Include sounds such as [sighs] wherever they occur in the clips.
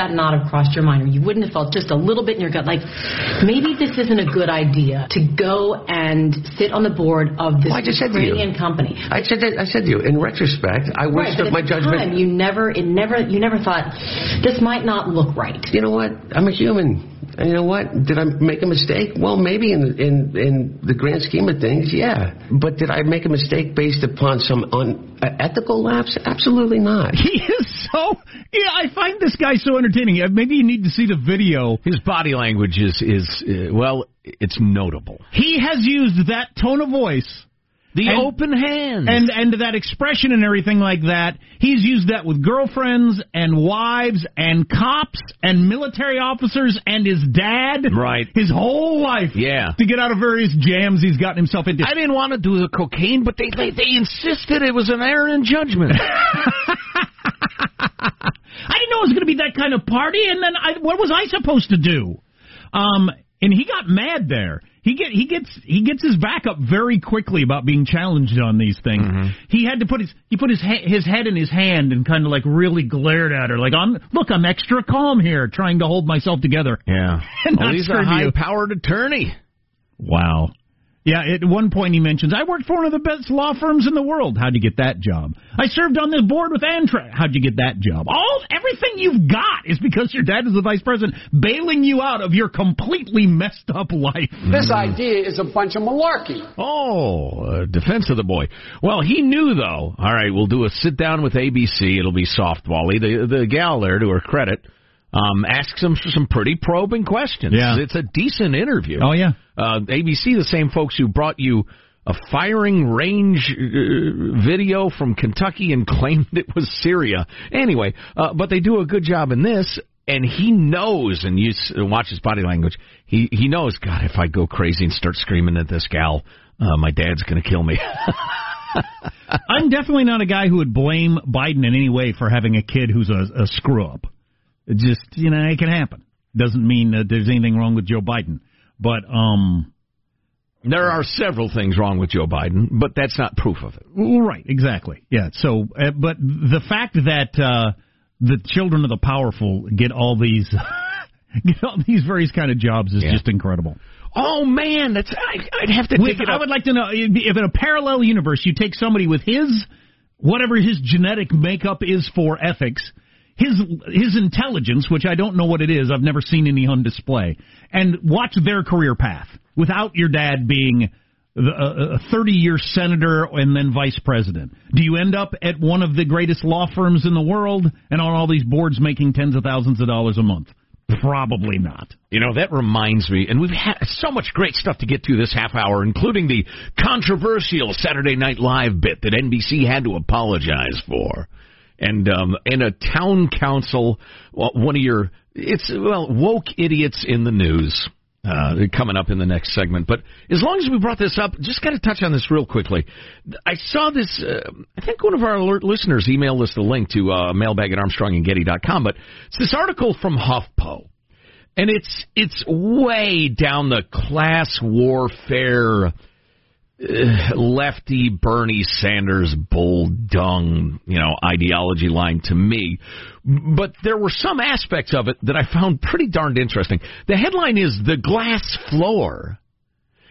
thinking, how could that not have crossed your mind? Or you wouldn't have felt just a little bit in your gut, like maybe this isn't a good idea to go and sit on the board of this Well, I just said to you. Company. I said that, I said to you. In retrospect, I wish Right, that but my the judgment. time, you never, it never, you never thought this might not look right. you know what? I'm a human. And you know what? Did I make a mistake? Well, maybe in in in the grand scheme of things, yeah. But did I make a mistake based upon some unethical lapse? Absolutely not. [laughs] He is so. Yeah, I find this guy so entertaining. Maybe you need to see the video. His body language is is uh, well, it's notable. He has used that tone of voice. The And- open hands. And and that expression and everything like that, he's used that with girlfriends and wives and cops and military officers and his dad. Right. His whole life. Yeah. To get out of various jams he's gotten himself into. I didn't want to do the cocaine, but they they, they insisted it was an error in judgment. [laughs] I didn't know it was going to be that kind of party, and then I, what was I supposed to do? Um, and he got mad there. He get he gets he gets his back up very quickly about being challenged on these things. He had to put his he put his he, his head in his hand and kind of like really glared at her, like I'm look I'm extra calm here, trying to hold myself together. yeah. [laughs] And well, he's a high-powered attorney. Wow. Yeah, at one point he mentions, I worked for one of the best law firms in the world. How'd you get that job? I served on the board with Amtrak. How'd you get that job? All everything you've got is because your dad is the vice president, bailing you out of your completely messed up life. This idea is a bunch of malarkey. Oh, uh, defense of the boy. Well, he knew though. All right, we'll do a sit down with ABC. It'll be softbally. The the gal there, to her credit, um, asks him some pretty probing questions. Yeah. it's a decent interview. Oh yeah. Uh, ABC, the same folks who brought you a firing range uh, video from Kentucky and [laughs] claimed it was Syria. Anyway, uh, but they do a good job in this. And he knows, and you s- watch his body language. He he knows. God, if I go crazy and start screaming at this gal, uh, my dad's going to kill me. [laughs] I'm definitely not a guy who would blame Biden in any way for having a kid who's a, a screw up. It just you know, it can happen. Doesn't mean that there's anything wrong with Joe Biden. But um there are several things wrong with Joe Biden, but that's not proof of it. Right, exactly. Yeah. So, uh, but the fact that uh, the children of the powerful get all these [laughs] get all these various kind of jobs is Yeah. just incredible. Oh man, that's I, I'd have to With, I would like to know if in a parallel universe you take somebody with his whatever his genetic makeup is for ethics, his his intelligence, which I don't know what it is, I've never seen any on display, and watch their career path without your dad being a 30 year senator and then vice president. Do you end up at one of the greatest law firms in the world and on all these boards making tens of thousands of dollars a month? Probably not. You know, that reminds me, and we've had so much great stuff to get to this half hour, including the controversial Saturday Night Live bit that NBC had to apologize for. And um, and a town council, one of your, it's, well, woke idiots in the news. Uh, coming up in the next segment. But as long as we brought this up, just got to touch on this real quickly. I saw this, uh, I think one of our alert listeners emailed us the link to uh, mailbag at armstrongandgetty.com, but it's this article from HuffPo. And it's it's way down the class warfare [sighs] lefty Bernie Sanders bull dung, you know, ideology line to me. But there were some aspects of it that I found pretty darned interesting. The headline is The Glass Floor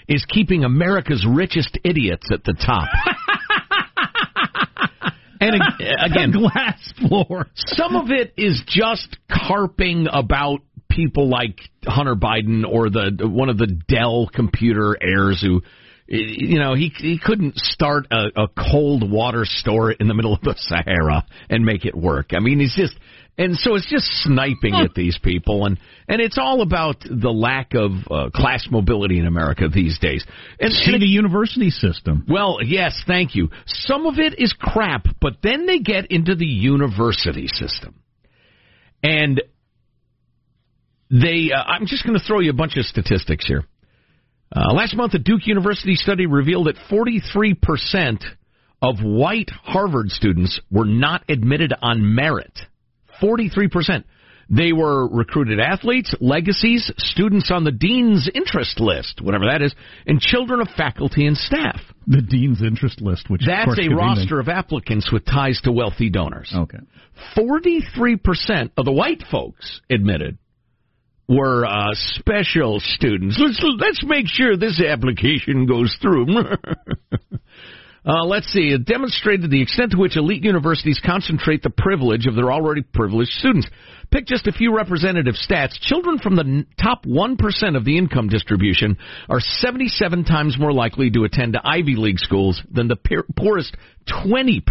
is keeping America's richest idiots at the top. [laughs] and ag- [laughs] again, glass floor. some of it is just carping about people like Hunter Biden or the one of the Dell computer heirs who you know he he couldn't start a, a cold water store in the middle of the Sahara and make it work. I mean, he's just and so it's just sniping at these people and and it's all about the lack of uh, class mobility in America these days. And, See and the university system. well, yes, thank you. Some of it is crap, but then they get into the university system. And they, uh, I'm just going to throw you a bunch of statistics here. Uh, last month, a Duke University study revealed that 43% of white Harvard students were not admitted on merit. 43%. They were recruited athletes, legacies, students on the dean's interest list, whatever that is, and children of faculty and staff. the dean's interest list, which That's a roster of applicants with ties to wealthy donors. Okay. 43% of the white folks admitted were uh, special students. Let's let's make sure this application goes through. [laughs] uh, let's see. It demonstrated the extent to which elite universities concentrate the privilege of their already privileged students. Pick just a few representative stats. Children from the top 1% of the income distribution are 77 times more likely to attend Ivy League schools than the poorest 20%.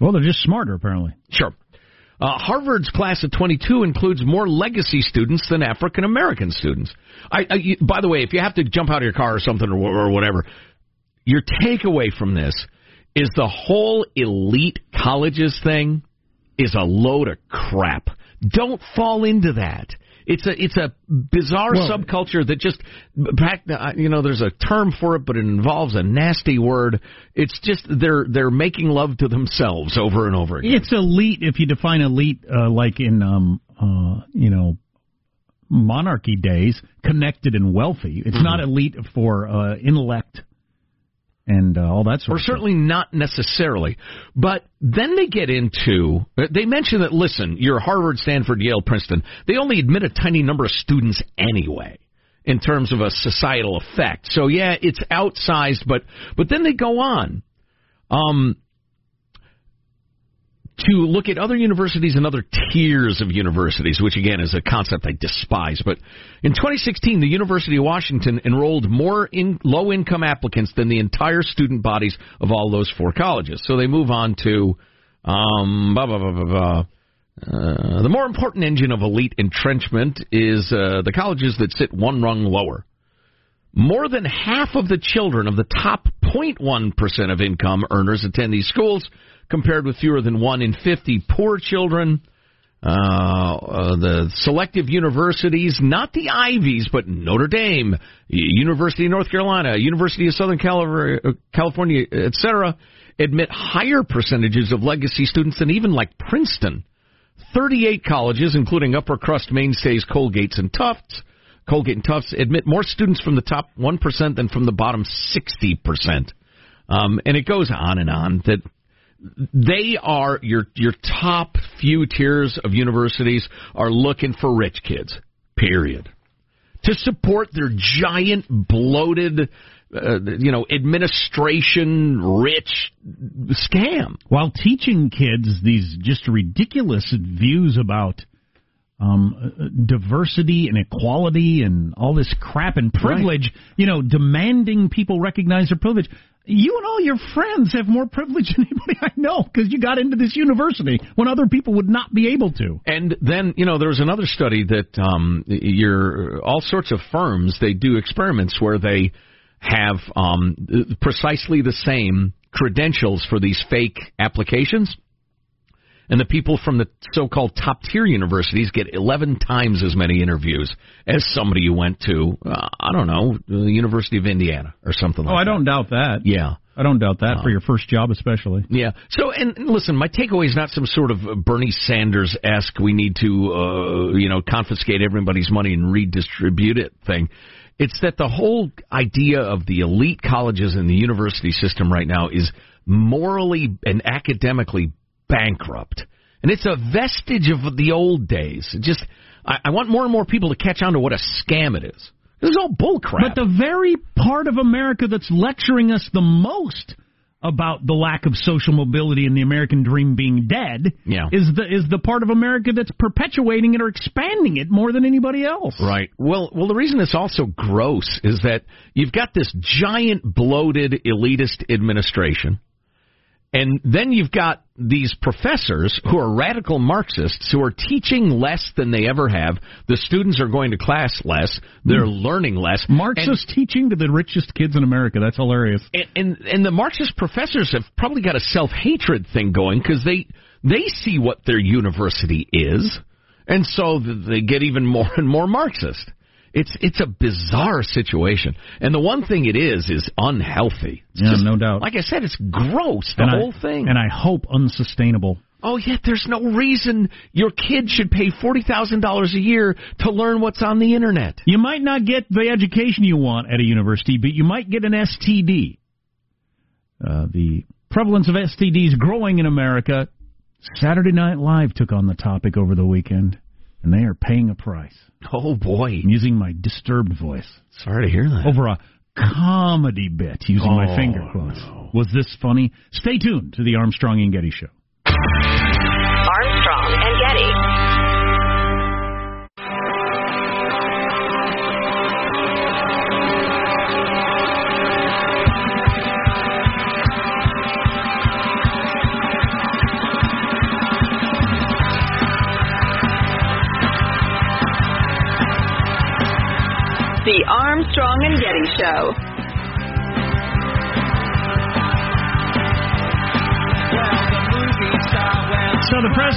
Well, they're just smarter, apparently. Sure. Uh, Harvard's class of 22 includes more legacy students than African American students. I, I, you, by the way, if you have to jump out of your car or something or, or whatever, your takeaway from this is the whole elite colleges thing is a load of crap. Don't fall into that. It's a it's a bizarre well, subculture that just back you know there's a term for it, but it involves a nasty word. It's just they're they're making love to themselves over and over again. It's elite if you define elite uh, like in um uh you know monarchy days, connected and wealthy. It's mm-hmm. not elite for uh, intellect and uh, all that sort or of certainly not necessarily. But then they get into they mention that listen, you're Harvard, Stanford, Yale, Princeton. They only admit a tiny number of students anyway in terms of a societal effect. So yeah, it's outsized, but but then they go on. Um, to look at other universities and other tiers of universities, which again is a concept I despise. But in 2016, the University of Washington enrolled more in low income applicants than the entire student bodies of all those four colleges. So they move on to um, blah, blah, blah, blah, blah. Uh, the more important engine of elite entrenchment is uh, the colleges that sit one rung lower. More than half of the children of the top 0.1% of income earners attend these schools compared with fewer than 1 in 50 poor children. Uh, uh, the selective universities, not the Ivies, but Notre Dame, University of North Carolina, University of Southern California, etc., admit higher percentages of legacy students than even like Princeton. 38 colleges, including upper crust mainstays Colgate's and Tufts, Colgate and Tufts, admit more students from the top 1% than from the bottom 60%. Um, and it goes on and on that they are your your top few tiers of universities are looking for rich kids. Period. To support their giant bloated uh, you know, administration rich scam. While teaching kids these just ridiculous views about um, diversity and equality and all this crap and privilege, right. you know, demanding people recognize their privilege you and all your friends have more privilege than [laughs] anybody I know because you got into this university when other people would not be able to. And then, you know, there was another study that um, your all sorts of firms they do experiments where they have um, precisely the same credentials for these fake applications and the people from the so-called top tier universities get 11 times as many interviews as somebody who went to, uh, I don't know, the University of Indiana or something like that. Oh, I don't that. doubt that. Yeah. I don't doubt that uh, for your first job, especially. Yeah. So, and listen, my takeaway is not some sort of Bernie Sanders esque "we need to, uh, you know, confiscate everybody's money and redistribute it" thing. It's that the whole idea of the elite colleges and the university system right now is morally and academically bankrupt. And it's a vestige of the old days. Just, I, I want more and more people to catch on to what a scam it is. This is all bullcrap. But the very part of America that's lecturing us the most about the lack of social mobility and the American dream being dead yeah. is the is the part of America that's perpetuating it or expanding it more than anybody else. Right. Well, well, the reason it's also gross is that you've got this giant bloated elitist administration and then you've got these professors who are radical Marxists who are teaching less than they ever have. The students are going to class less. They're mm. learning less. Marxist and, teaching to the richest kids in America. That's hilarious. And, and, and the Marxist professors have probably got a self hatred thing going because they they see what their university is, and so they get even more and more Marxist. It's it's a bizarre situation, and the one thing it is is unhealthy. It's yeah, just, no doubt. Like I said, it's gross. The and whole I, thing, and I hope unsustainable. Oh, yet there's no reason your kid should pay forty thousand dollars a year to learn what's on the internet. You might not get the education you want at a university, but you might get an STD. uh, the prevalence of STDs growing in America. Saturday Night Live took on the topic over the weekend, and they are paying a price. Oh boy, I'm using my disturbed voice sorry to hear that. over a comedy bit using my Oh, finger quotes. Was this funny? Stay tuned to the Armstrong and Getty Show.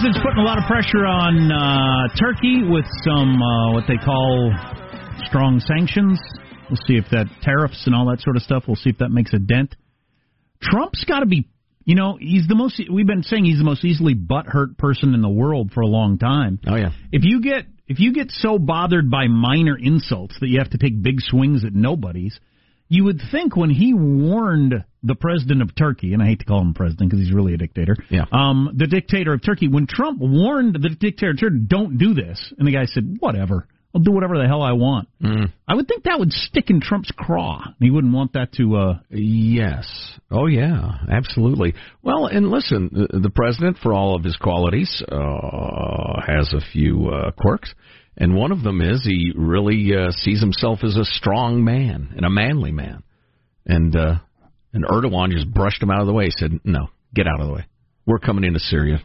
President's putting a lot of pressure on uh, Turkey with some uh, what they call strong sanctions. We'll see if that tariffs and all that sort of stuff. We'll see if that makes a dent. Trump's got to be, you know, he's the most. We've been saying he's the most easily butthurt person in the world for a long time. Oh yeah. If you get if you get so bothered by minor insults that you have to take big swings at nobodies, you would think when he warned the president of Turkey, and I hate to call him president because he's really a dictator. Yeah. Um, the dictator of Turkey, when Trump warned the dictator of Turkey, don't do this, and the guy said, whatever. I'll do whatever the hell I want. Mm. I would think that would stick in Trump's craw. He wouldn't want that to. uh Yes. Oh, yeah. Absolutely. Well, and listen, the, the president, for all of his qualities, uh, has a few uh, quirks, and one of them is he really uh, sees himself as a strong man and a manly man, and uh, and Erdogan just brushed him out of the way. He said, "No, get out of the way. We're coming into Syria."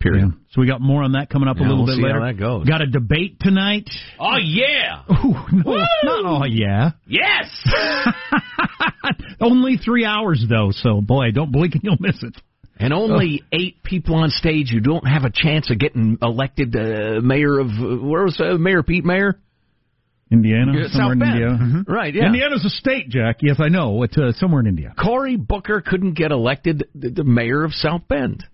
Period. So we got more on that coming up a Yeah, little we'll bit see later. how that goes. Got a debate tonight. Oh yeah. [laughs] Ooh, no, not oh yeah. Yes. [laughs] Only three hours though, so boy, don't blink and you'll miss it. And only eight people on stage who don't have a chance of getting elected uh, mayor of uh, where was uh, Mayor Pete Mayor? Indiana, Yeah, somewhere South in Bend. India. Right, yeah. Indiana's a state, Jack. Yes, I know. It's uh, somewhere in India. Cory Booker couldn't get elected the, the mayor of South Bend,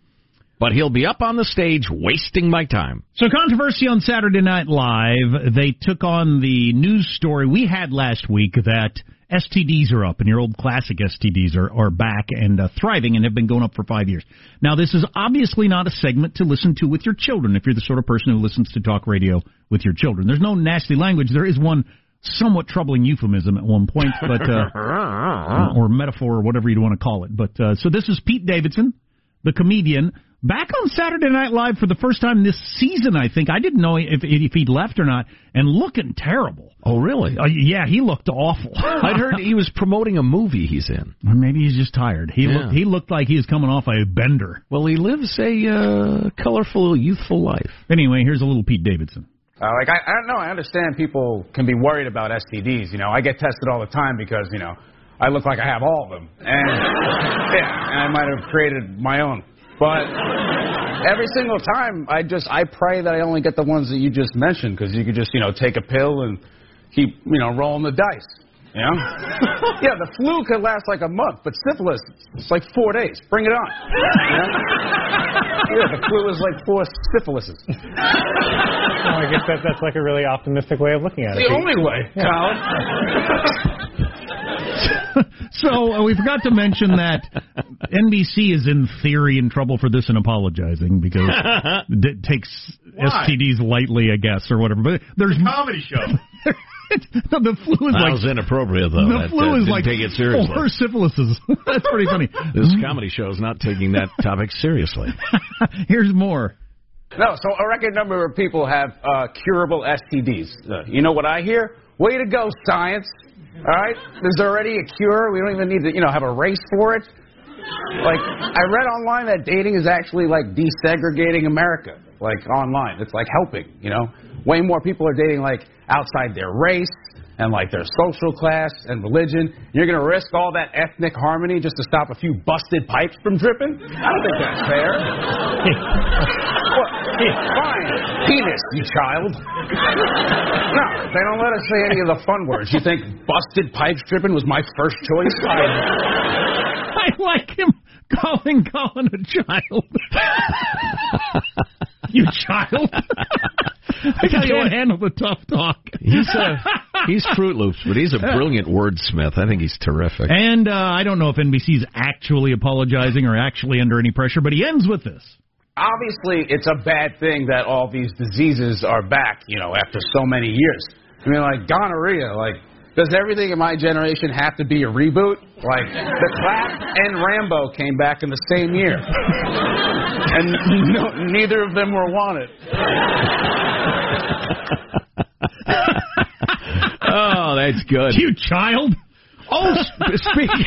but he'll be up on the stage wasting my time. So controversy on Saturday Night Live. They took on the news story we had last week that STDs are up and your old classic STDs are, are back and uh, thriving and have been going up for five years. Now, this is obviously not a segment to listen to with your children if you're the sort of person who listens to talk radio with your children. There's no nasty language. There is one somewhat troubling euphemism at one point, but uh, [laughs] or metaphor or whatever you'd want to call it. But uh, so this is Pete Davidson, the comedian, back on Saturday Night Live for the first time this season. I think I didn't know if if he'd left or not, and looking terrible. Oh, really? Uh, yeah, he looked awful. [laughs] I'd heard he was promoting a movie he's in. Or maybe he's just tired. He Yeah. looked he looked like he was coming off a bender. Well, he lives a uh, colorful, youthful life. Anyway, here's a little Pete Davidson. Uh, like I, I don't know. I understand people can be worried about STDs. You know, I get tested all the time because you know I look like I have all of them, and [laughs] yeah, and I might have created my own. But every single time, I just I pray that I only get the ones that you just mentioned because you could just you know take a pill and keep you know rolling the dice. You know? [laughs] yeah, the flu could last like a month, but syphilis, it's like four days. Bring it on. You know? [laughs] yeah, the flu is like four syphilises. Well, I guess that, that's like a really optimistic way of looking at it. The only way, Colin. [laughs] [laughs] So uh, we forgot to mention that NBC is in theory in trouble for this and apologizing because [laughs] it takes STDs lightly, I guess, or whatever. But there's Comedy show. [laughs] no, the flu is That like was inappropriate, though. the That- flu that is didn't like take it seriously. four syphilises. That's pretty funny. This comedy show is not taking that topic seriously. Here's more. No, so a record number of people have uh, curable STDs. Uh, you know what I hear? Way to go, science. All right? There's already a cure. We don't even need to, you know, have a race for it. Like, I read online that dating is actually like desegregating America. Like, online. It's like helping, you know? Way more people are dating, like, outside their race and, like, their social class and religion. You're going to risk all that ethnic harmony just to stop a few busted pipes from dripping? I don't think that's fair. [laughs] Well, fine. Penis, you child. No, they don't let us say any of the fun words. You think busted pipes dripping was my first choice? I, [laughs] I like him calling Colin a child. [laughs] you child. [laughs] I tell you can't what. handle the tough talk. He's uh, [laughs] he's Fruit Loops, but he's a brilliant wordsmith. I think he's terrific. And uh, I don't know if NBC's actually apologizing or actually under any pressure, but he ends with this. Obviously, it's a bad thing that all these diseases are back, you know, after so many years. I mean, like gonorrhea, like, does everything in my generation have to be a reboot? Like, the clap and Rambo came back in the same year. [laughs] And [laughs] no, neither of them were wanted. Oh, that's good. You child. Oh, sp- speaking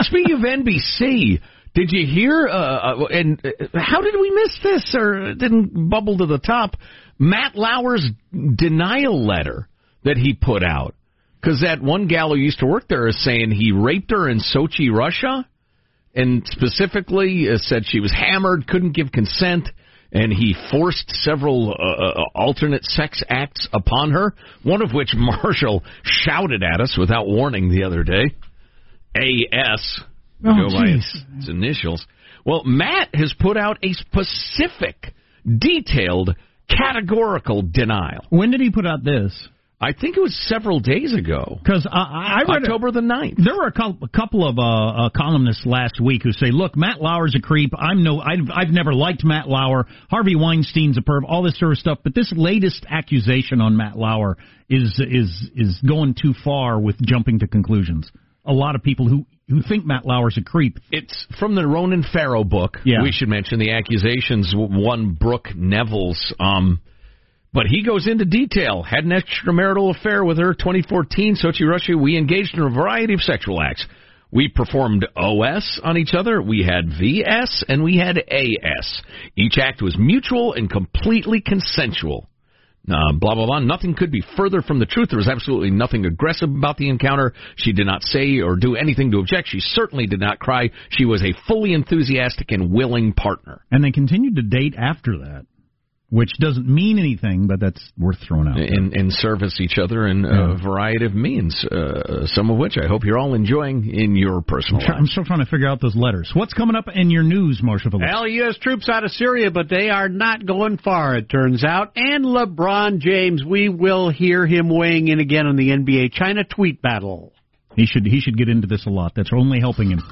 [laughs] speaking of NBC, did you hear? Uh, uh, and uh, how did we miss this, or it didn't bubble to the top? Matt Lauer's denial letter that he put out, because that one gal who used to work there is saying he raped her in Sochi, Russia, and specifically uh, said she was hammered, couldn't give consent. And he forced several uh, uh, alternate sex acts upon her, one of which [laughs] Marshall shouted at us without warning the other day. A.S. Oh, go by its, its initials. Well, Matt has put out a specific, detailed, categorical denial. When did he put out this? I think it was several days ago. Because I, I read October the 9th. There were a couple, a couple of uh, uh, columnists last week who say, "Look, Matt Lauer's a creep. I'm no, I've, I've never liked Matt Lauer. Harvey Weinstein's a perv. All this sort of stuff. But this latest accusation on Matt Lauer is is is going too far with jumping to conclusions. A lot of people who who think Matt Lauer's a creep. It's from the Ronan Farrow book. Yeah. We should mention the accusations. One Brooke Nevils. Um, but he goes into detail. Had an extramarital affair with her 2014, Sochi, Russia. We engaged in a variety of sexual acts. We performed OS on each other. We had VS and we had AS. Each act was mutual and completely consensual. Uh, blah, blah, blah. Nothing could be further from the truth. There was absolutely nothing aggressive about the encounter. She did not say or do anything to object. She certainly did not cry. She was a fully enthusiastic and willing partner. And they continued to date after that, which doesn't mean anything, but that's worth throwing out. there. and, and service each other in Yeah. a variety of means, uh, some of which I hope you're all enjoying in your personal I'm try- life. I'm still trying to figure out those letters. What's coming up in your news, Marshall Phillips? Well, U.S. troops out of Syria, but they are not going far, it turns out. And LeBron James, we will hear him weighing in again on the NBA China tweet battle. He should he should get into this a lot. That's only helping him.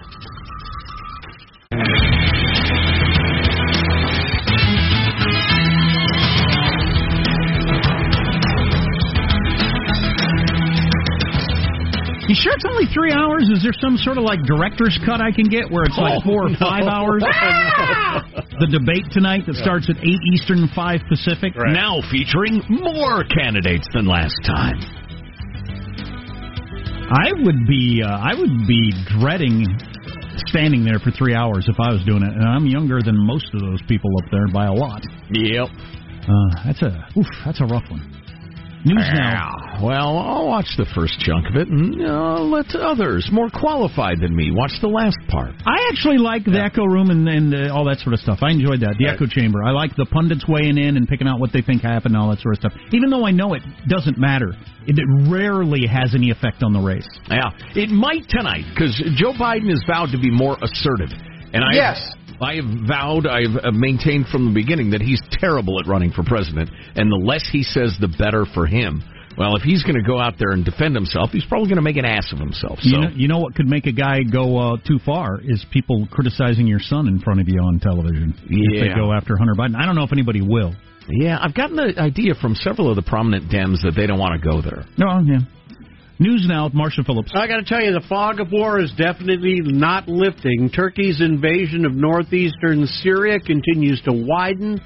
You sure it's only three hours? Is there some sort of like director's cut I can get where it's like four or [laughs] five hours? [laughs] the debate tonight that starts at eight Eastern, five Pacific. Now featuring more candidates than last time. I would be uh, I would be dreading standing there for three hours if I was doing it, and I'm younger than most of those people up there by a lot. Yep. Uh, that's a oof, that's a rough one. News now. Ah, Well, I'll watch the first chunk of it and uh, let others more qualified than me watch the last part. I actually like the echo room and, and uh, all that sort of stuff. I enjoyed that. The echo chamber. I like the pundits weighing in and picking out what they think happened and all that sort of stuff. Even though I know it doesn't matter, it, it rarely has any effect on the race. Yeah, it might tonight because Joe Biden has vowed to be more assertive, and I Yes. I have vowed, I've uh, maintained from the beginning that he's terrible at running for president, and the less he says, the better for him. Well, if he's going to go out there and defend himself, he's probably going to make an ass of himself. So You know, you know what could make a guy go uh, too far is people criticizing your son in front of you on television. Yeah. If they go after Hunter Biden. I don't know if anybody will. yeah, I've gotten the idea from several of the prominent Dems that they don't want to go there. No, yeah. News now with Marshall Phillips. I got to tell you, the fog of war is definitely not lifting. Turkey's invasion of northeastern Syria continues to widen.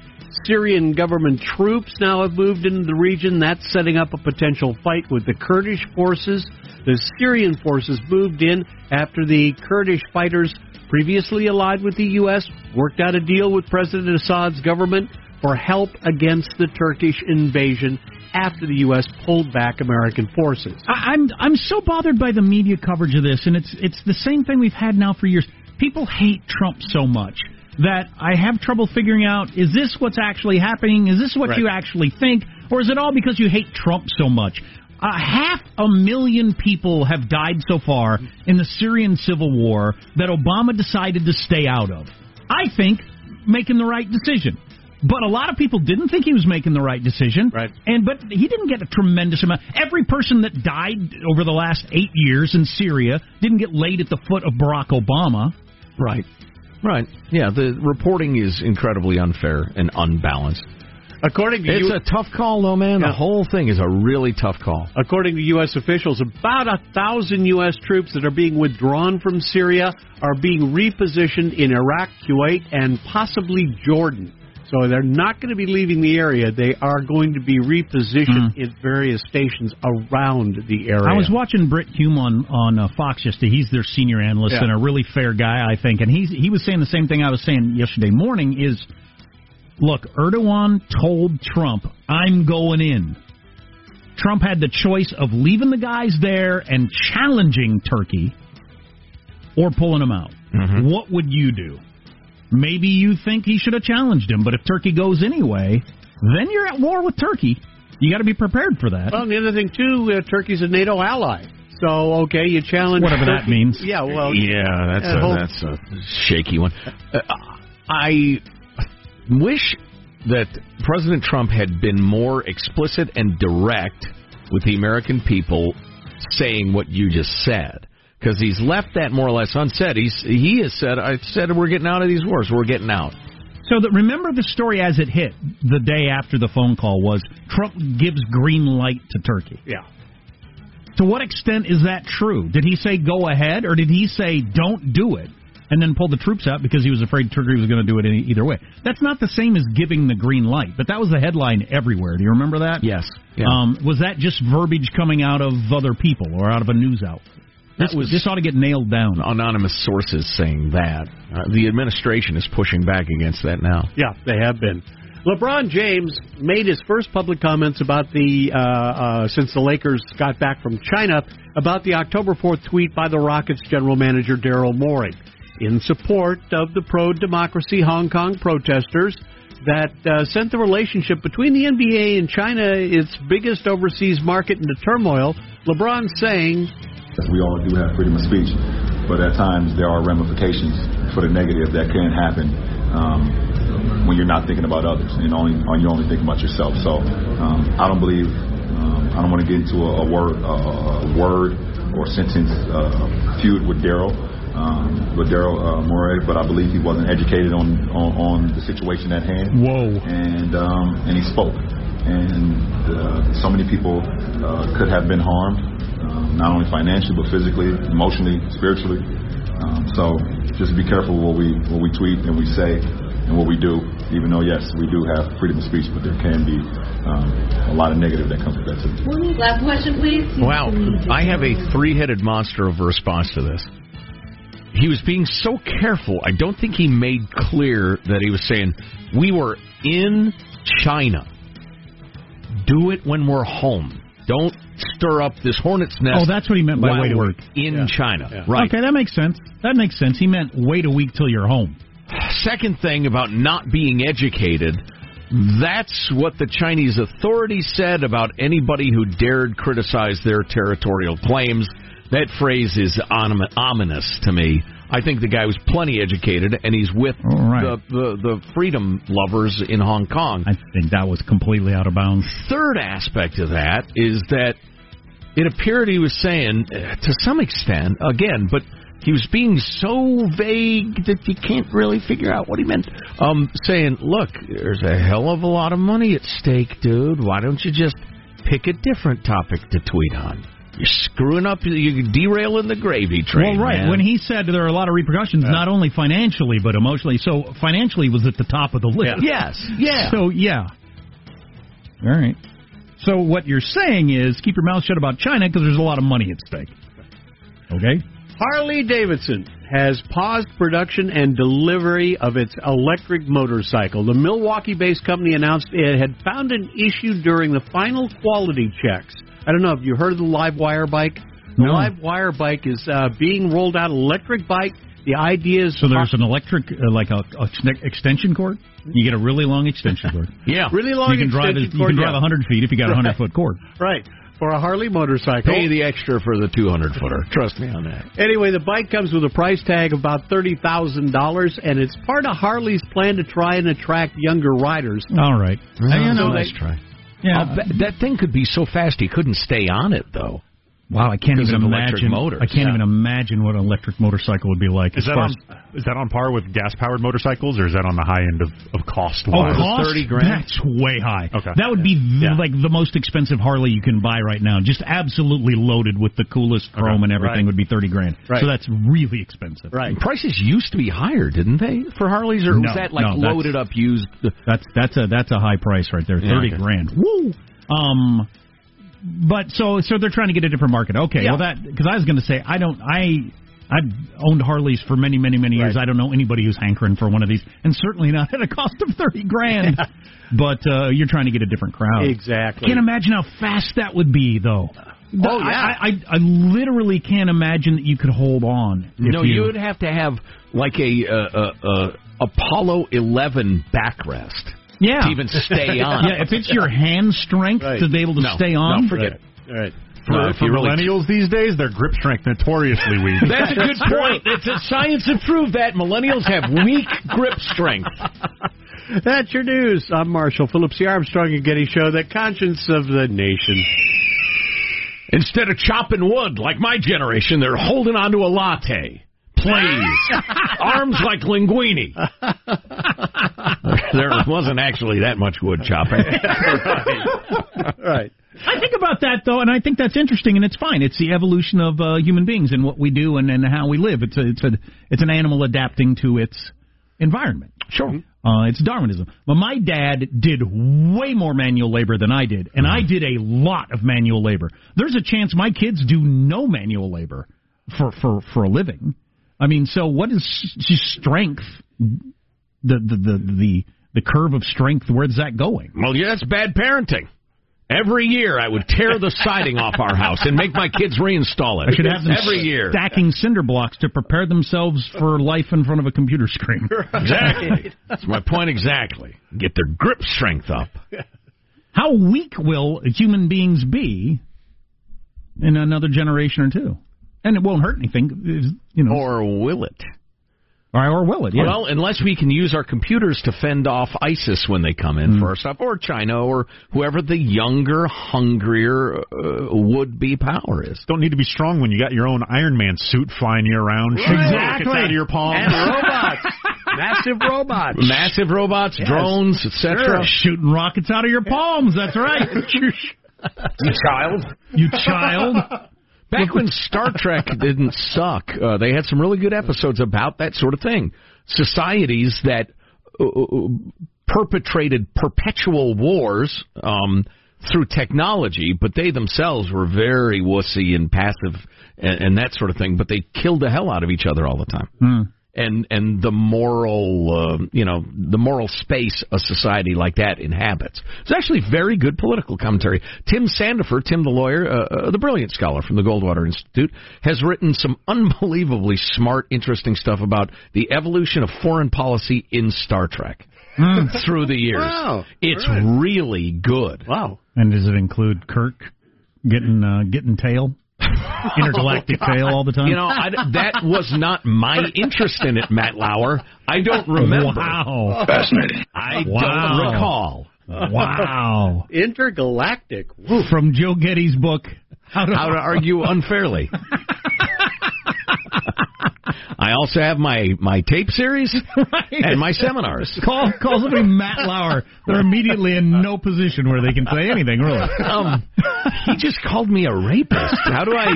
Syrian government troops now have moved into the region. That's setting up a potential fight with the Kurdish forces. The Syrian forces moved in after the Kurdish fighters, previously allied with the U.S., worked out a deal with President Assad's government for help against the Turkish invasion after the U.S. pulled back American forces. I, I'm I'm so bothered by the media coverage of this, and it's it's the same thing we've had now for years. People hate Trump so much that I have trouble figuring out: is this what's actually happening? Is this what Right. you actually think, or is it all because you hate Trump so much? Uh, half a million people have died so far in the Syrian civil war that Obama decided to stay out of. I think making the right decision. But a lot of people didn't think he was making the right decision. Right. And but he didn't get a tremendous amount. Every person that died over the last eight years in Syria didn't get laid at the foot of Barack Obama. Right. Right. Yeah, the reporting is incredibly unfair and unbalanced. According to It's U- a tough call, though, man. Yeah. The whole thing is a really tough call. According to U.S. officials, about a thousand U.S. troops that are being withdrawn from Syria are being repositioned in Iraq, Kuwait, and possibly Jordan. So they're not going to be leaving the area. They are going to be repositioned in various stations around the area. I was watching Brit Hume on on uh, Fox yesterday. He's their senior analyst Yeah. and a really fair guy, I think. And he's he was saying the same thing I was saying yesterday morning. Is look, Erdogan told Trump, "I'm going in." Trump had the choice of leaving the guys there and challenging Turkey, or pulling them out. What would you do? Maybe you think he should have challenged him, but if Turkey goes anyway, then you're at war with Turkey. You got to be prepared for that. Well, the other thing too, uh, Turkey's a NATO ally. So okay, you challenge Whatever that means. Yeah, well, yeah, that's uh, a, whole- that's a shaky one. Uh, I wish that President Trump had been more explicit and direct with the American people, saying what you just said. Because he's left that more or less unsaid. He's he has said, "I said we're getting out of these wars. We're getting out." So that remember the story as it hit the day after the phone call was Trump gives green light to Turkey. yeah. To what extent is that true? Did he say go ahead or did he say don't do it and then pull the troops out because he was afraid Turkey was going to do it any, either way? That's not the same as giving the green light, but that was the headline everywhere. Do you remember that? Yes. Yeah. Um, was that just verbiage coming out of other people or out of a news outlet? That This, was- this ought to get nailed down. Anonymous sources saying that. Uh, the administration is pushing back against that now. Yeah, they have been. LeBron James made his first public comments about the uh, uh, since the Lakers got back from China about the October 4th tweet by the Rockets general manager Daryl Morey in support of the pro-democracy Hong Kong protesters that uh, sent the relationship between the NBA and China, its biggest overseas market, into turmoil. LeBron saying, We all do have freedom of speech, but at times there are ramifications for the negative that can happen um, when you're not thinking about others and only you're only thinking about yourself. So um, I don't believe um, I don't want to get into a, a word a word or sentence uh, feud with Daryl. Um, with Daryl uh, Morey, but I believe he wasn't educated on, on, on the situation at hand. Whoa. And um, and he spoke, and uh, so many people uh, could have been harmed, um, not only financially but physically, emotionally, spiritually. Um, so just be careful what we what we tweet and we say and what we do. Even though yes, we do have freedom of speech, but there can be um, a lot of negative that comes with that too. Last question, please. Wow. I have a three headed monster of a response to this. He was being so careful. I don't think he made clear that he was saying, We were in China. Do it when we're home. Don't stir up this hornet's nest. Oh, that's what he meant by wait a week. In China. Right. Okay, that makes sense. That makes sense. He meant wait a week till you're home. Second thing about not being educated, that's what the Chinese authorities said about anybody who dared criticize their territorial claims. That phrase is ominous to me. I think the guy was plenty educated, and he's with right. the, the the freedom lovers in Hong Kong. I think that was completely out of bounds. Third aspect of that is that it appeared he was saying, uh, to some extent, again, but he was being so vague that you can't really figure out what he meant. Um, saying, look, there's a hell of a lot of money at stake, dude. Why don't you just pick a different topic to tweet on? You're screwing up, you're derailing the gravy train. well, right. man. When he said there are a lot of repercussions, not only financially but emotionally. So financially was at the top of the list. Yes, yeah. So yeah. All right. So what you're saying is keep your mouth shut about China because there's a lot of money at stake. Okay. Harley Davidson has paused production and delivery of its electric motorcycle. The Milwaukee based company announced it had found an issue during the final quality checks. I don't know if you heard of the Live Wire bike. The No. Live Wire bike is uh, being rolled out, electric bike. The idea is So there's an electric, uh, like a, a extension cord. You get a really long extension cord. [laughs] yeah. really long you can drive. extension You can drive yeah. 100 feet if you got a 100 Right. foot cord. Right. for a Harley motorcycle. Pay the extra for the 200 footer. [laughs] Trust me on that. Anyway, the bike comes with a price tag of about thirty thousand dollars, and it's part of Harley's plan to try and attract younger riders. All right. Oh, you know, nice they- try. Yeah. I'll that thing could be so fast he couldn't stay on it though. Wow, I can't even imagine. motors. I can't Yeah. even imagine what an electric motorcycle would be like. Is that on as- is that on par with gas powered motorcycles, or is that on the high end of, of cost? Oh, wise? cost? That's way high. Okay. That would be th- like the most expensive Harley you can buy right now. Just absolutely loaded with the coolest chrome and everything Right. would be thirty grand. Right. So that's really expensive. Right. Prices used to be higher, didn't they, for Harleys, or No, was that like no, loaded up used? That's that's a that's a high price right there. Yeah, Thirty okay. grand. Woo. Um, but so so they're trying to get a different market. Okay. Yeah. Well, that because I was going to say I don't I. I've owned Harleys for many, many, many years. I don't know anybody who's hankering for one of these, and certainly not at a cost of thirty grand. but uh, you're trying to get a different crowd. Exactly. Can't imagine how fast that would be, though. Oh, yeah. I, I, I literally can't imagine that you could hold on. No, you would have to have like a uh, uh, uh, Apollo 11 backrest. Yeah. To even stay [laughs] on. Yeah, if it's your hand strength to be able to No, stay on, no, forget it. Right. For, No, if for you really- millennials these days, their grip strength notoriously weak. [laughs] That's a good point. It's a science have proved that millennials have weak grip strength. [laughs] That's your news. I'm Marshall Phillips, the Armstrong and Getty Show, the conscience of the nation. Instead of chopping wood like my generation, they're holding onto a latte. Please. Arms like linguini. There wasn't actually that much wood chopping. [laughs] right. I think about that though, and I think that's interesting, and it's fine. It's the evolution of uh, human beings and what we do and, and how we live. It's a, it's a it's an animal adapting to its environment. Sure. Uh, it's Darwinism. But my dad did way more manual labor than I did, and I did a lot of manual labor. There's a chance my kids do no manual labor for for for a living. I mean, so what is strength? The the the the the curve of strength. Where's that going? Well, yeah, that's bad parenting. Every year, I would tear the siding off our house and make my kids reinstall it. I should have them every year. stacking cinder blocks to prepare themselves for life in front of a computer screen. [laughs] Exactly. That's my point exactly. Get their grip strength up. How weak will human beings be in another generation or two? And it won't hurt anything, you know. Or will it? Or, or will it? Yeah. Well, unless we can use our computers to fend off ISIS when they come in Hmm. for our stuff, or China, or whoever the younger, hungrier uh, would-be power is. Don't need to be strong when you got your own Iron Man suit flying you around. shooting rockets out of your palm. And robots. [laughs] Massive robots. Massive robots, Yes. drones, etc. Shooting rockets out of your palms. That's right. [laughs] You child. you child. [laughs] Back when Star Trek [laughs] didn't suck, uh, they had some really good episodes about that sort of thing. Societies that uh, uh, perpetrated perpetual wars um, through technology, but they themselves were very wussy and passive and, and that sort of thing. But they killed the hell out of each other all the time. Hmm. And and the moral, uh, you know, the moral space a society like that inhabits. It's actually very good political commentary. Tim Sandefur, Tim the lawyer, uh, uh, the brilliant scholar from the Goldwater Institute, has written some [laughs] unbelievably smart, interesting stuff about the evolution of foreign policy in Star Trek [laughs] through the years. Wow. It's All right. really good. Wow. And does it include Kirk getting uh, getting tail, [laughs] intergalactic oh, tail all the time? You know, I, that was not my interest in it, Matt Lauer. I don't remember. Wow. Fascinating. I Wow. don't recall. Wow. [laughs] Intergalactic. Woo. From Joe Getty's book, How to, How to argue unfairly. [laughs] I also have my my tape series [laughs] and my seminars. Call call somebody Matt Lauer. They're immediately in no position where they can say anything, really. Um, he just called me a rapist. How do I?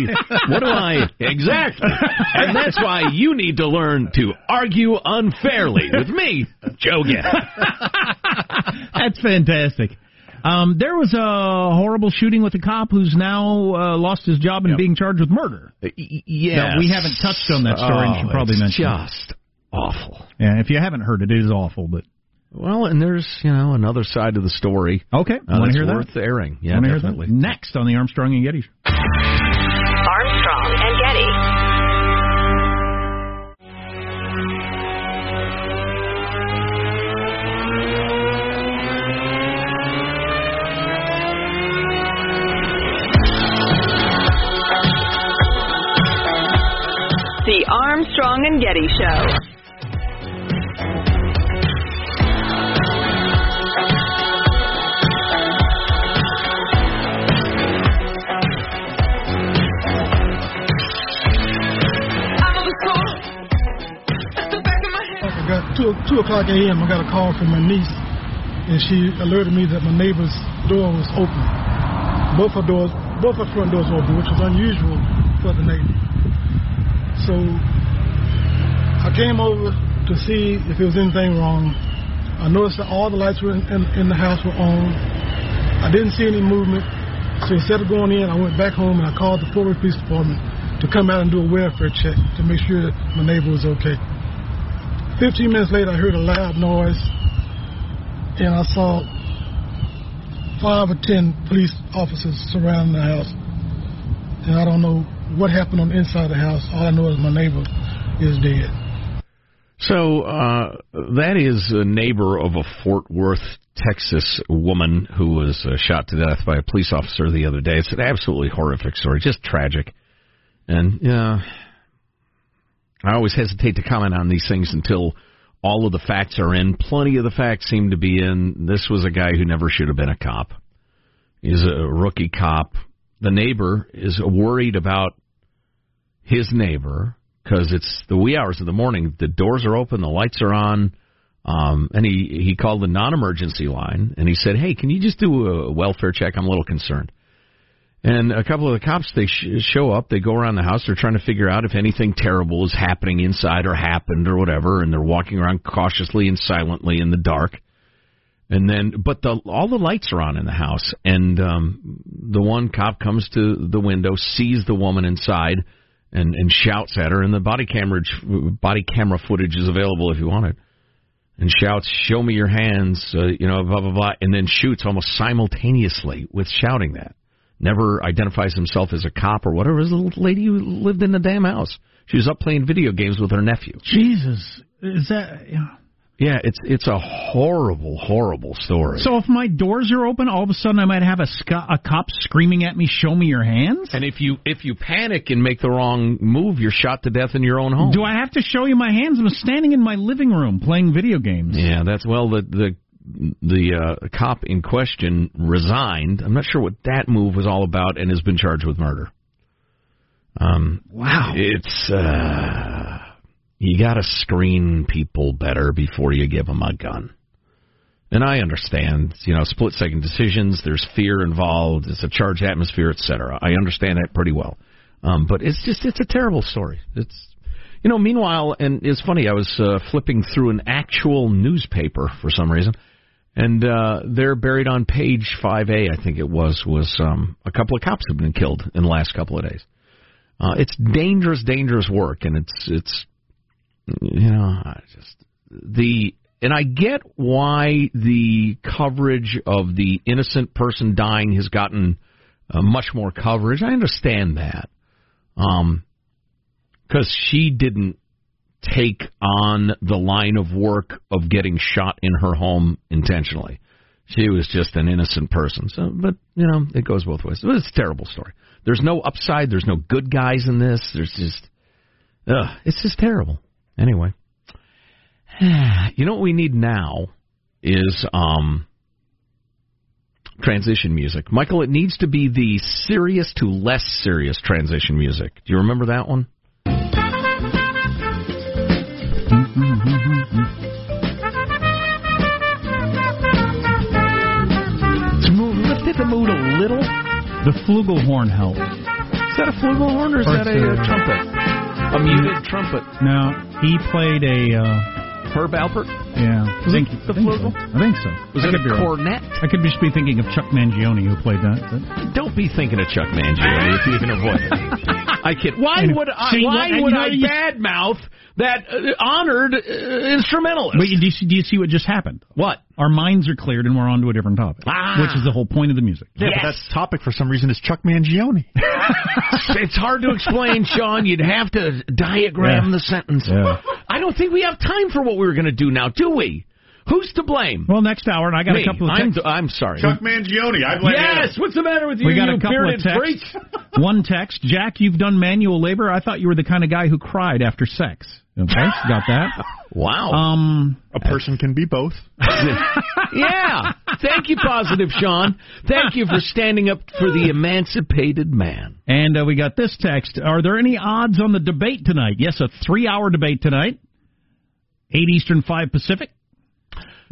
What do I? Exactly. And that's why you need to learn to argue unfairly with me, Joe Getty. That's fantastic. Um, there was a horrible shooting with a cop who's now uh, lost his job and being charged with murder. Yes. Now, we haven't touched on that story and should Oh, probably mention it. Just awful. Yeah, if you haven't heard it, it is awful. But Well, and there's you know another side of the story. okay, Uh, want to hear worth that? airing. Yeah, definitely. that? Next on the Armstrong and Getty. Armstrong and Getty Show. I got two two o'clock a.m. I got a call from my niece, and she alerted me that my neighbor's door was open. Both her doors, both her front doors were open, which was unusual for the neighbor. So I came over to see if there was anything wrong. I noticed that all the lights were in, in, in the house were on. I didn't see any movement. So instead of going in, I went back home and I called the Fort Worth Police Department to come out and do a welfare check to make sure my neighbor was okay. 15 minutes later, I heard a loud noise, and I saw five or ten police officers surrounding the house. And I don't know what happened on the inside of the house. All I know is my neighbor is dead. So uh, that is a neighbor of a Fort Worth, Texas woman who was uh, shot to death by a police officer the other day. It's an absolutely horrific story, just tragic. And yeah, I always hesitate to comment on these things until all of the facts are in. Plenty of the facts seem to be in. This was a guy who never should have been a cop. He's a rookie cop. The neighbor is worried about his neighbor because it's the wee hours of the morning. The doors are open, the lights are on. Um, and he, he called the non-emergency line and he said, "Hey, can you just do a welfare check? I'm a little concerned." And a couple of the cops they sh- show up, they go around the house, they're trying to figure out if anything terrible is happening inside or happened or whatever, and they're walking around cautiously and silently in the dark. And then, but the all the lights are on in the house, and um, the one cop comes to the window, sees the woman inside, and and shouts at her, and the body camera body camera footage is available if you want it, and shouts, "Show me your hands," uh, you know, blah blah blah, and then shoots almost simultaneously with shouting that. Never identifies himself as a cop or whatever. A little lady who lived in the damn house. She was up playing video games with her nephew. Jesus, is that? Yeah. Yeah, it's it's a horrible, horrible story. So if my doors are open, all of a sudden I might have a, sc- a cop screaming at me, "Show me your hands!" And if you if you panic and make the wrong move, you're shot to death in your own home. Do I have to show you my hands? I'm standing in my living room playing video games. Yeah, that's well the the the uh, cop in question resigned. I'm not sure what that move was all about, and has been charged with murder. Um, wow, it's uh, you got to screen people better before you give them a gun. And I understand, you know, split second decisions. There's fear involved. It's a charged atmosphere, etc. I understand that pretty well. Um, but it's just it's a terrible story. It's you know, meanwhile, and it's funny. I was uh, flipping through an actual newspaper for some reason, and uh, there, buried on page 5A, I think it was, was um, a couple of cops have been killed in the last couple of days. Uh, it's dangerous, dangerous work, and it's it's you know I just the and I get why the coverage of the innocent person dying has gotten uh, much more coverage. I understand that, um, because she didn't take on the line of work of getting shot in her home intentionally. She was just an innocent person. So, but you know, it goes both ways. It's a terrible story. There's no upside. There's no good guys in this. There's just, ugh, it's just terrible. Anyway, [sighs] you know what we need now is um transition music. Michael, it needs to be the serious to less serious transition music. Do you remember that one? To move, lifted the mood a little. The flugelhorn helped. Is that a flugelhorn or is that a, uh trumpet? A muted trumpet. No, he played a. Uh, Herb Alpert? Yeah. Was I think, it the I think flugel? So. I think so. Was I it a cornet? I could just be thinking of Chuck Mangione who played that. But. Don't be thinking of Chuck Mangione if you can avoid it. [laughs] I kid. Why And would I? see, why and would I you- badmouth that uh, honored uh, instrumentalist? But you, do, you see, do you see what just happened? What? Our minds are cleared and we're on to a different topic, Ah. which is the whole point of the music. Yeah, but that topic for some reason is Chuck Mangione. [laughs] it's hard to explain, Sean. You'd have to diagram Yeah. the sentence. Yeah. I don't think we have time for what we were going to do now, do we? Who's to blame? Well, next hour, and I got Me. a couple of I'm, texts. I'm sorry. Chuck Mangione. I blame Yes. him. What's the matter with you? we got you a couple of texts. [laughs] One text, Jack, you've done manual labor. I thought you were the kind of guy who cried after sex. Okay, got that. [laughs] Wow. Um, A person can be both. [laughs] yeah. Thank you, Positive Sean. Thank you for standing up for the emancipated man. and uh, we got this text. Are there any odds on the debate tonight? Yes, a three-hour debate tonight. Eight Eastern, five Pacific.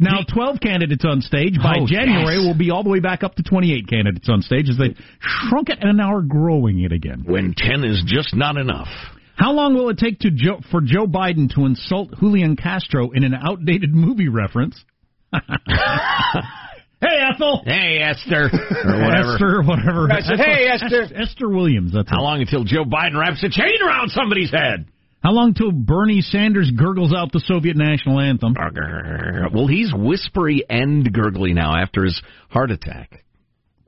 Now, 12 candidates on stage. By Oh, January, yes. we'll be all the way back up to 28 candidates on stage as they shrunk it and now are growing it again. When 10 is just not enough. How long will it take to Joe, for Joe Biden to insult Julian Castro in an outdated movie reference? [laughs] hey, Ethel. Hey, Esther. Or whatever. Esther, whatever. I said, "Hey, Esther." Esther Williams. That's How it. long until Joe Biden wraps a chain around somebody's head? How long till Bernie Sanders gurgles out the Soviet national anthem? Well, he's whispery and gurgly now after his heart attack.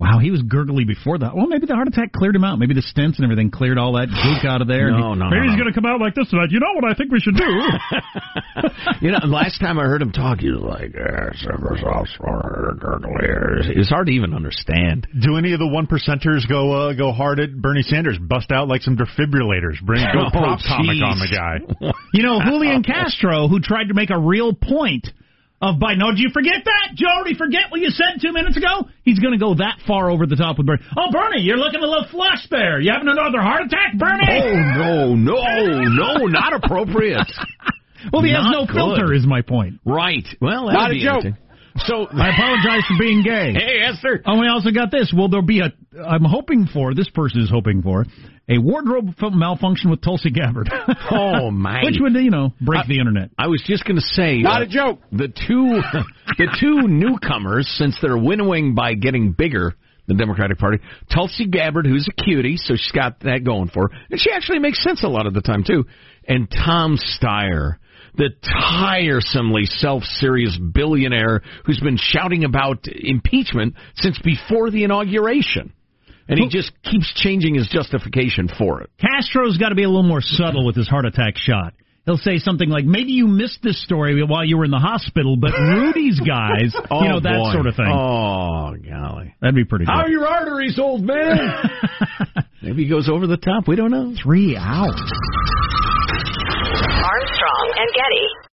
Wow, he was gurgly before that. Well, maybe the heart attack cleared him out. Maybe the stents and everything cleared all that gook out of there. No, he- no, Maybe no, he's no. going to come out like this tonight. You know what I think we should do? [laughs] [laughs] You know, last time I heard him talk, he was like, uh, gurgly. It's hard to even understand. Do any of the one percenters go uh, go hard at Bernie Sanders? Bust out like some defibrillators. Bring go [laughs] Oh, prop comic on the guy. You know, Julian Castro, who tried to make a real point of Biden. Oh, did you forget that? Did you already forget what you said two minutes ago? He's going to go that far over the top with Bernie. Oh, Bernie, you're looking a little flush there. You having another heart attack, Bernie? Oh no, no, no, not appropriate. [laughs] well, he has no good. filter, is my point. Right. Well, Not a joke. So [laughs] I apologize for being gay. Hey, Esther. Oh, we also got this. Will there be a? I'm hoping for. This person is hoping for a wardrobe malfunction with Tulsi Gabbard. [laughs] Oh my. Which would you know break I- the internet? I was just going to say, Not uh, a joke. The two, [laughs] the two newcomers, since they're winnowing by getting bigger, the Democratic Party, Tulsi Gabbard, who's a cutie, so she's got that going for her, and she actually makes sense a lot of the time too, and Tom Steyer. The tiresomely self-serious billionaire who's been shouting about impeachment since before the inauguration. And he just keeps changing his justification for it. Castro's got to be a little more subtle with his heart attack shot. He'll say something like, "Maybe you missed this story while you were in the hospital, but [laughs] Rudy's guys, you oh, know that boy. sort of thing." Oh, golly. That'd be pretty How are your arteries, old man? [laughs] Maybe he goes over the top. We don't know. Three hours. Armstrong and Getty.